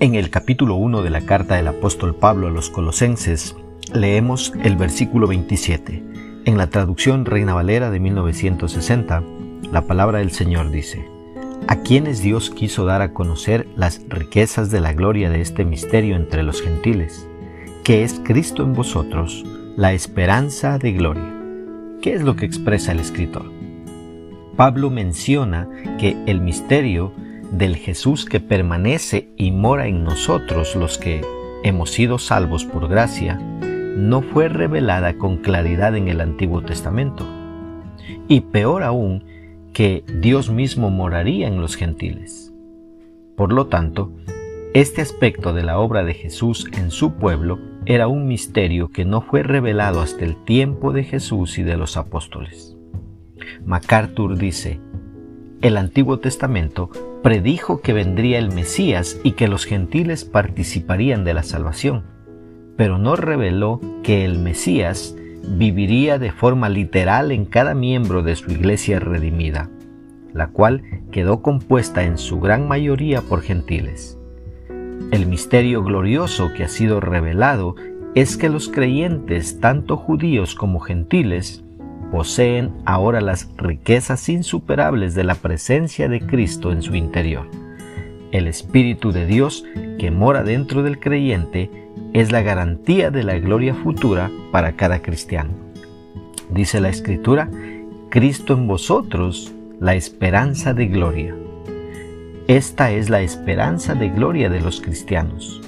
En el capítulo 1 de la carta del apóstol Pablo a los colosenses leemos el versículo 27. En la traducción Reina Valera de 1960, la palabra del Señor dice, a quienes Dios quiso dar a conocer las riquezas de la gloria de este misterio entre los gentiles, que es Cristo en vosotros, la esperanza de gloria. ¿Qué es lo que expresa el escritor? Pablo menciona que el misterio del Jesús que permanece y mora en nosotros los que hemos sido salvos por gracia, no fue revelada con claridad en el Antiguo Testamento. Y peor aún, que Dios mismo moraría en los gentiles. Por lo tanto, este aspecto de la obra de Jesús en su pueblo era un misterio que no fue revelado hasta el tiempo de Jesús y de los apóstoles. MacArthur dice, el Antiguo Testamento predijo que vendría el Mesías y que los gentiles participarían de la salvación, pero no reveló que el Mesías viviría de forma literal en cada miembro de su iglesia redimida, la cual quedó compuesta en su gran mayoría por gentiles. El misterio glorioso que ha sido revelado es que los creyentes, tanto judíos como gentiles, poseen ahora las riquezas insuperables de la presencia de Cristo en su interior. El Espíritu de Dios que mora dentro del creyente es la garantía de la gloria futura para cada cristiano. Dice la Escritura, Cristo en vosotros, la esperanza de gloria. Esta es la esperanza de gloria de los cristianos.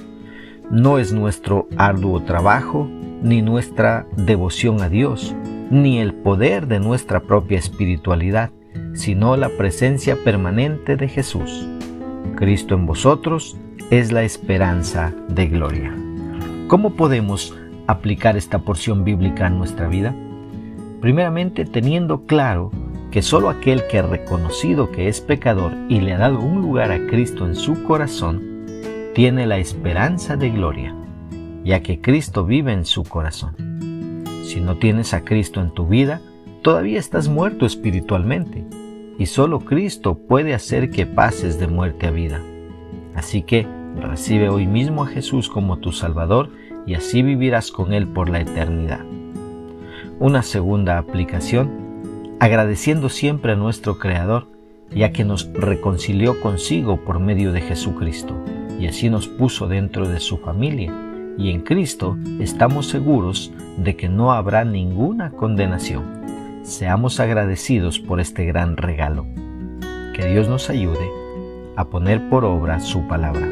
No es nuestro arduo trabajo, ni nuestra devoción a Dios, ni el poder de nuestra propia espiritualidad, sino la presencia permanente de Jesús. Cristo en vosotros es la esperanza de gloria. ¿Cómo podemos aplicar esta porción bíblica en nuestra vida? Primeramente teniendo claro que solo aquel que ha reconocido que es pecador y le ha dado un lugar a Cristo en su corazón, tiene la esperanza de gloria, ya que Cristo vive en su corazón. Si no tienes a Cristo en tu vida, todavía estás muerto espiritualmente y solo Cristo puede hacer que pases de muerte a vida. Así que recibe hoy mismo a Jesús como tu Salvador y así vivirás con Él por la eternidad. Una segunda aplicación, agradeciendo siempre a nuestro Creador, ya que nos reconcilió consigo por medio de Jesucristo y así nos puso dentro de su familia y en Cristo estamos seguros de que no habrá ninguna condenación. Seamos agradecidos por este gran regalo. Que Dios nos ayude a poner por obra su palabra.